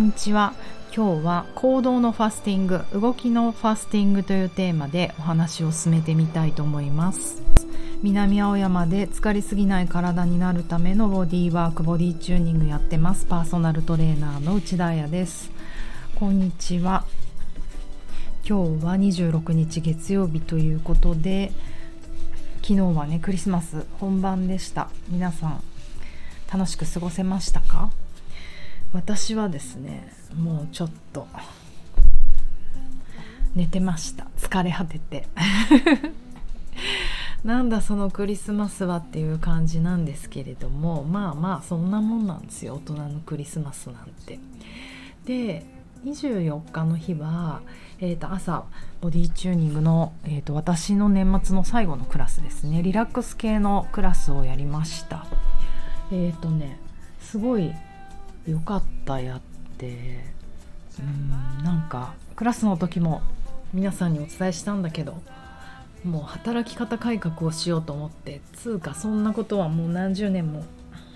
んにちは。今日は行動のファスティング動きのファスティングというテーマでお話を進めてみたいと思います。南青山で疲れすぎない体になるためのボディーワークボディチューニングやってます。パーソナルトレーナーの内田彩です。こんにちは。今日は26日月曜日ということで昨日はねクリスマス本番でした。皆さん楽しく過ごせましたか？私はですねもうちょっと寝てました。疲れ果てて。なんだそのクリスマスはっていう感じなんですけれどもまあまあそんなもんなんですよ。大人のクリスマスなんて。で24日の日は、えー、と朝ボディチューニングの、えー、と私の年末の最後のクラスですね。リラックス系のクラスをやりました。えっ、ー、とねすごい良かったやって。うん。なんかクラスの時も皆さんにお伝えしたんだけどもう働き方改革をしようと思ってつうかそんなことはもう何十年も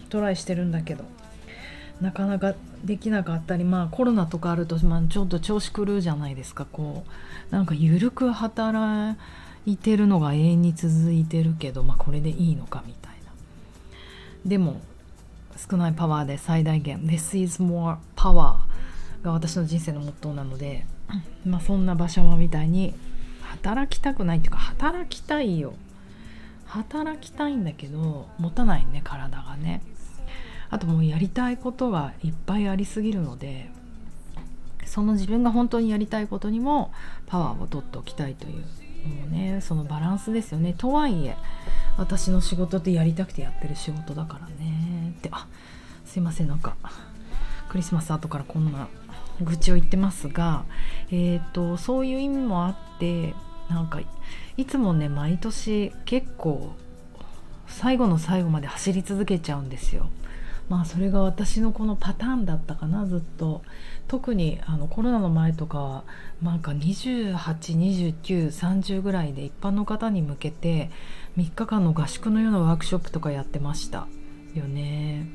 トライしてるんだけどなかなかできなかったりまあコロナとかあると、まあ、ちょっと調子狂うじゃないですかこう。なんか緩く働いてるのが永遠に続いてるけど、まあ、これでいいのかみたいな。でも少ないパワーで最大限。This is more power が私の人生のモットーなので、まあ、そんな馬車馬みたいに働きたくないっていうか働きたいよ。働きたいんだけど持たないね体がね。あともうやりたいことがいっぱいありすぎるのでその自分が本当にやりたいことにもパワーを取っておきたいというもうねそのバランスですよね。とはいえ私の仕事ってやりたくてやってる仕事だからね。ってあすいません。なんかクリスマス後からこんな愚痴を言ってますが、えーと、そういう意味もあってなんかいつもね毎年結構最後の最後まで走り続けちゃうんですよ。まあそれが私のこのパターンだったかなずっと。特にあのコロナの前とかはなんか282930ぐらいで一般の方に向けて3日間の合宿のようなワークショップとかやってましたよね。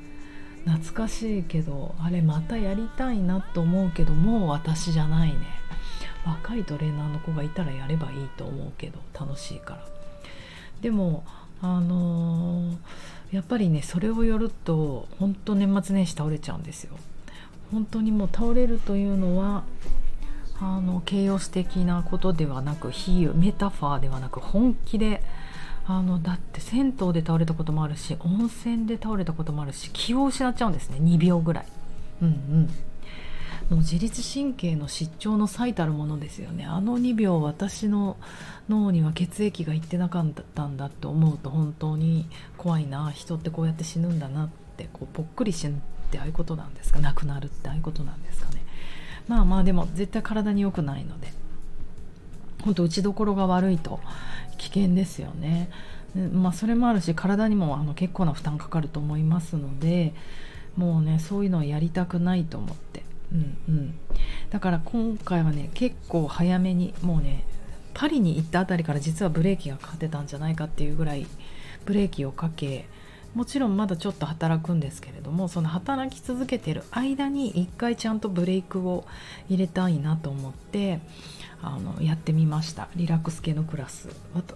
懐かしいけどあれまたやりたいなと思うけどもう私じゃないね。若いトレーナーの子がいたらやればいいと思うけど楽しいから。でもあのー、やっぱりねそれをやると本当年末年始倒れちゃうんですよ。本当にもう倒れるというのはあの形容詞的なことではなく比喩メタファーではなく本気であのだって銭湯で倒れたこともあるし温泉で倒れたこともあるし気を失っちゃうんですね2秒ぐらい。うんうん。もう自律神経の失調の最たるものですよね。あの2秒私の脳には血液がいってなかったんだと思うと本当に怖いな人ってこうやって死ぬんだなってこうぽっくり死ぬってああいうことなんですか亡くなるってああいうことなんですかね。まあまあでも絶対体に良くないので本当打ちどころが悪いと危険ですよね。まあ、それもあるし体にもあの結構な負担かかると思いますのでもうねそういうのをやりたくないと思って、うんうん、だから今回はね結構早めにもうねパリに行ったあたりから実はブレーキがかかってたんじゃないかっていうぐらいブレーキをかけもちろんまだちょっと働くんですけれどもその働き続けてる間に一回ちゃんとブレイクを入れたいなと思ってあのやってみました。リラックス系のクラス。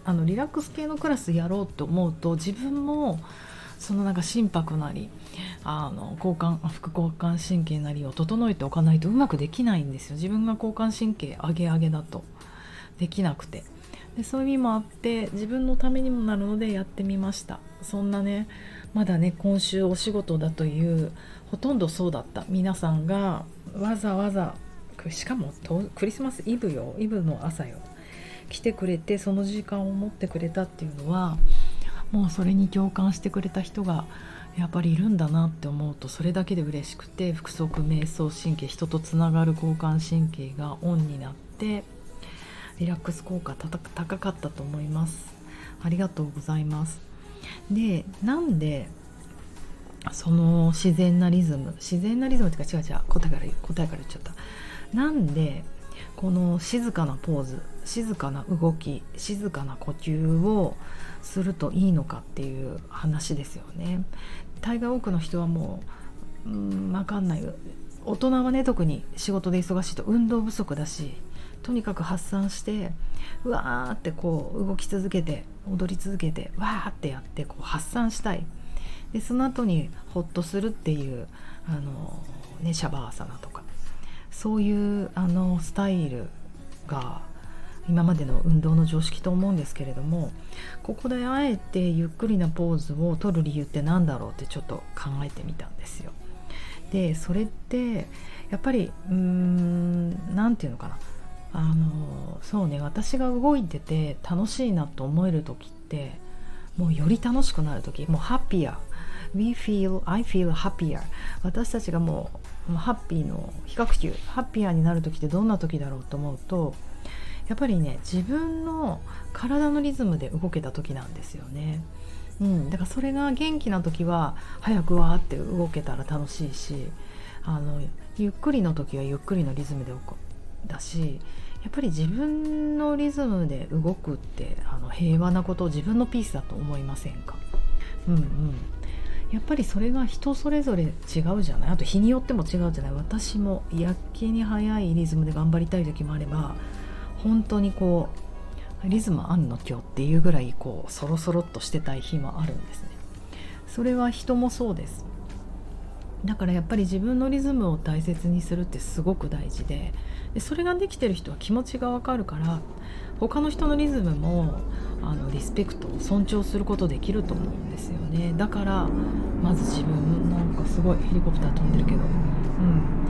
あのリラックス系のクラスやろうと思うと自分もそのなんか心拍なりあの交感副交感神経なりを整えておかないとうまくできないんですよ。自分が交感神経上げ上げだとできなくて。でそういう意味もあって自分のためにもなるのでやってみました。そんなねまだね今週お仕事だというほとんどそうだった。皆さんがわざわざしかもクリスマスイブよ。イブの朝よ。来てくれてその時間を持ってくれたっていうのはもうそれに共感してくれた人がやっぱりいるんだなって思うとそれだけで嬉しくて腹側瞑想神経人とつながる交感神経がオンになってリラックス効果高かったと思います。ありがとうございます。でなんでその自然なリズム自然なリズムっていうか違う違う答えから答えから言っちゃった。なんでこの静かなポーズ静かな動き静かな呼吸をするといいのかっていう話ですよね。大概多くの人はもう、うん、分かんない。大人はね特に仕事で忙しいと運動不足だしとにかく発散してうわーってこう動き続けて踊り続けてわーってやってこう発散したい。でその後にホッとするっていうあの、ね、シャバーサナとか。そういうあのスタイルが今までの運動の常識と思うんですけれどもここであえてゆっくりなポーズを取る理由って何だろうってちょっと考えてみたんですよ。でそれってやっぱりうーん何て言うのかな。あのそうね私が動いてて楽しいなと思える時ってもうより楽しくなる時もうハッピー We feel, I feel happier 私たちがもうハッピーの比較級ハッピーになる時ってどんな時だろうと思うとやっぱりね自分の体のリズムで動けた時なんですよね。うん、だからそれが元気な時は早くわーって動けたら楽しいしあのゆっくりの時はゆっくりのリズムで動くだしやっぱり自分のリズムで動くってあの平和なこと自分のピースだと思いませんか？うんうん。やっぱりそれが人それぞれ違うじゃない？あと日によっても違うじゃない？私もやけに速いリズムで頑張りたい時もあれば本当にこうリズムあんの今日っていうぐらいこうそろそろっとしてたい日もあるんですね。それは人もそうです。だからやっぱり自分のリズムを大切にするってすごく大事ででそれができてる人は気持ちがわかるから他の人のリズムもあのリスペクト尊重することできると思うんですよね。だからまず自分なんかすごいヘリコプター飛んでるけど。うん。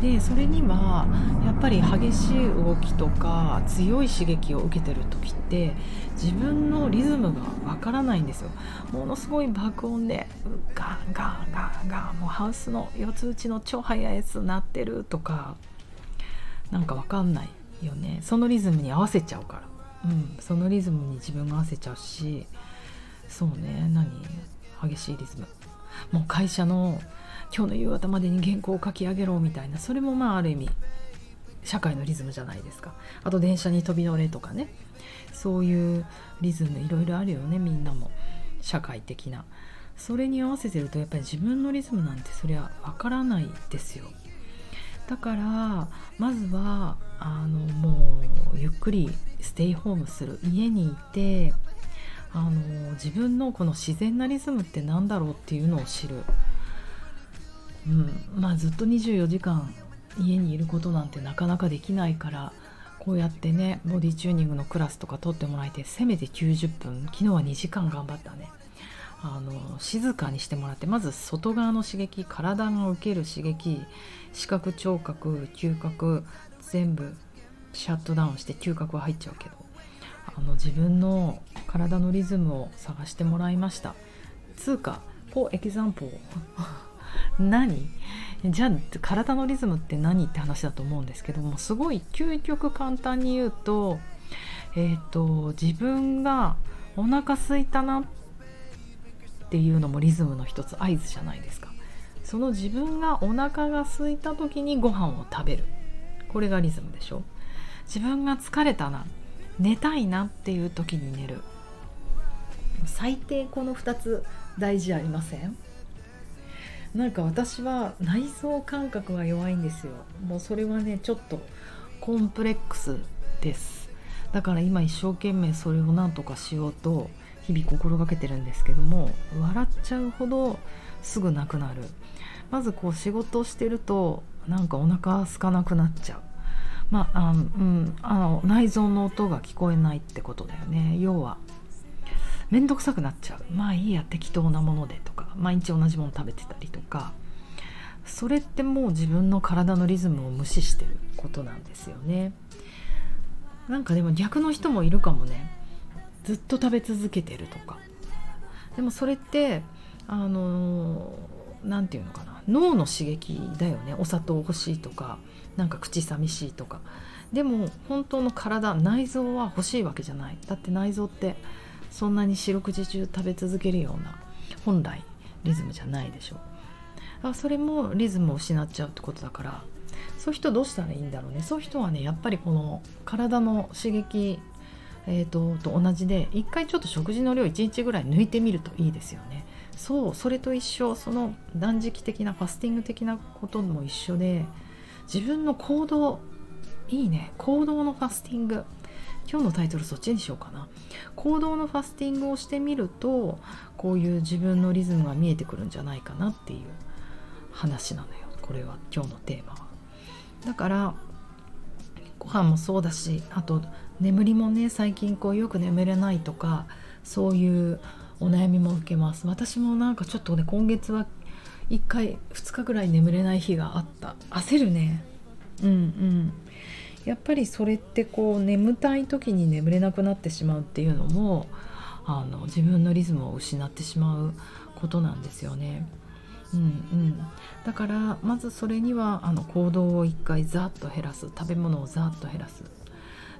でそれにはやっぱり激しい動きとか強い刺激を受けてる時って自分のリズムがわからないんですよ。ものすごい爆音でガンガンガンガンもうハウスの四つ打ちの超速いやつ鳴ってるとか。なんかわかんないよね。そのリズムに合わせちゃうから。うん。そのリズムに自分が合わせちゃうし。そうね。何？激しいリズム。もう会社の今日の夕方までに原稿を書き上げろみたいな。それもまあある意味社会のリズムじゃないですか。あと電車に飛び乗れとかね。そういうリズムいろいろあるよね。みんなも。社会的な。それに合わせてるとやっぱり自分のリズムなんてそりゃわからないですよ。だからまずはあのもうゆっくりステイホームする。家にいてあの自分のこの自然なリズムって何だろうっていうのを知る、うん。まあ、ずっと24時間家にいることなんてなかなかできないからこうやってねボディチューニングのクラスとか取ってもらえてせめて90分。昨日は2時間頑張ったね。あの静かにしてもらってまず外側の刺激体が受ける刺激視覚聴覚嗅覚全部シャットダウンして嗅覚は入っちゃうけどあの自分の体のリズムを探してもらいました。つうかこうエキザンポ何？じゃあ体のリズムって何って話だと思うんですけどもすごい究極簡単に言うと,、えーと、自分がお腹すいたなってっていうのもリズムの一つ合図じゃないですか。その自分がお腹が空いた時にご飯を食べる。これがリズムでしょ。自分が疲れたな。寝たいなっていう時に寝る。最低この2つ大事ありません？なんか私は内臓感覚が弱いんですよ。もうそれはねちょっとコンプレックスです。だから今一生懸命それを何とかしようと日々心がけてるんですけども笑っちゃうほどすぐなくなる。まずこう仕事してるとなんかお腹空かなくなっちゃう。まあ、あうん、あの内臓の音が聞こえないってことだよね。要は面倒くさくなっちゃう。まあいいや適当なものでとか。毎日同じもの食べてたりとか。それってもう自分の体のリズムを無視してることなんですよね。なんかでも逆の人もいるかもね。ずっと食べ続けてるとか。でもそれってあの何て言うのかな。脳の刺激だよね。お砂糖欲しいとか。なんか口寂しいとか。でも本当の体内臓は欲しいわけじゃない。だって内臓ってそんなに四六時中食べ続けるような本来リズムじゃないでしょ。あそれもリズムを失っちゃうってことだから。そういう人どうしたらいいんだろうね。そういう人はねやっぱりこの体の刺激、えーと、と同じで一回ちょっと食事の量1日ぐらい抜いてみるといいですよね。そうそれと一緒。その断食的なファスティング的なことも一緒で自分の行動いいね。行動のファスティング。今日のタイトルそっちにしようかな。行動のファスティングをしてみるとこういう自分のリズムが見えてくるんじゃないかなっていう話なのよ。これは今日のテーマは。だからご飯もそうだしあと眠りもね最近こうよく眠れないとかそういうお悩みも受けます。私もなんかちょっとね今月は1回2日ぐらい眠れない日があった。焦るね。うんうん。やっぱりそれってこう眠たい時に眠れなくなってしまうっていうのもあの自分のリズムを失ってしまうことなんですよね。うんうん、だからまずそれにはあの行動を一回ざっと減らす。食べ物をざっと減らす。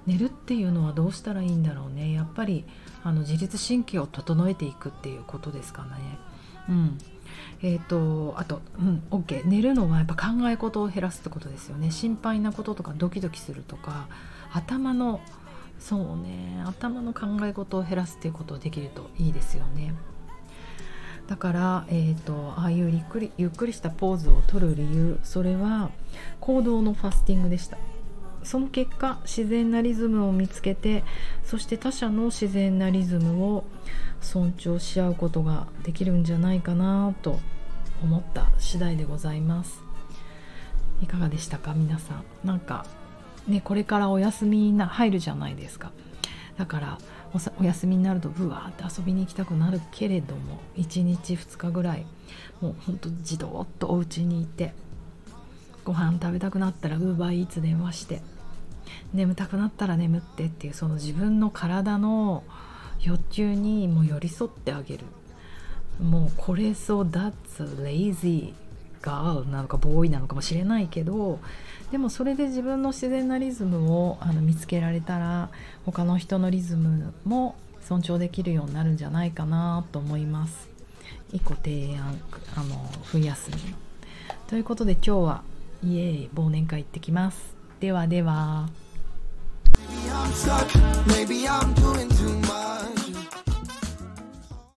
寝るっていうのはどうしたらいいんだろうね。やっぱりあの自律神経を整えていくっていうことですかね。うん。えーと、あと、うん、OK 寝るのはやっぱ考え事を減らすってことですよね。心配なこととかドキドキするとか頭のそうね頭の考え事を減らすっていうことをできるといいですよね。だから、えーと、ああいうゆっくりゆっくりしたポーズを取る理由それは行動のファスティングでした。その結果自然なリズムを見つけてそして他者の自然なリズムを尊重し合うことができるんじゃないかなと思った次第でございます。いかがでしたか皆さん。なんかねこれからお休みな入るじゃないですか。だからお休みになるとブワーって遊びに行きたくなるけれども1日2日ぐらいもうほんとじどっとお家にいてご飯食べたくなったらウーバーイーツ電話して眠たくなったら眠ってっていうその自分の体の欲求にも寄り添ってあげる。もうこれそう That's lazy girl なのかボーイなのかもしれないけどでもそれで自分の自然なリズムをあの見つけられたら他の人のリズムも尊重できるようになるんじゃないかなと思います。一個提案あの冬休みということで今日はイエーイ忘年会行ってきます。ではでは。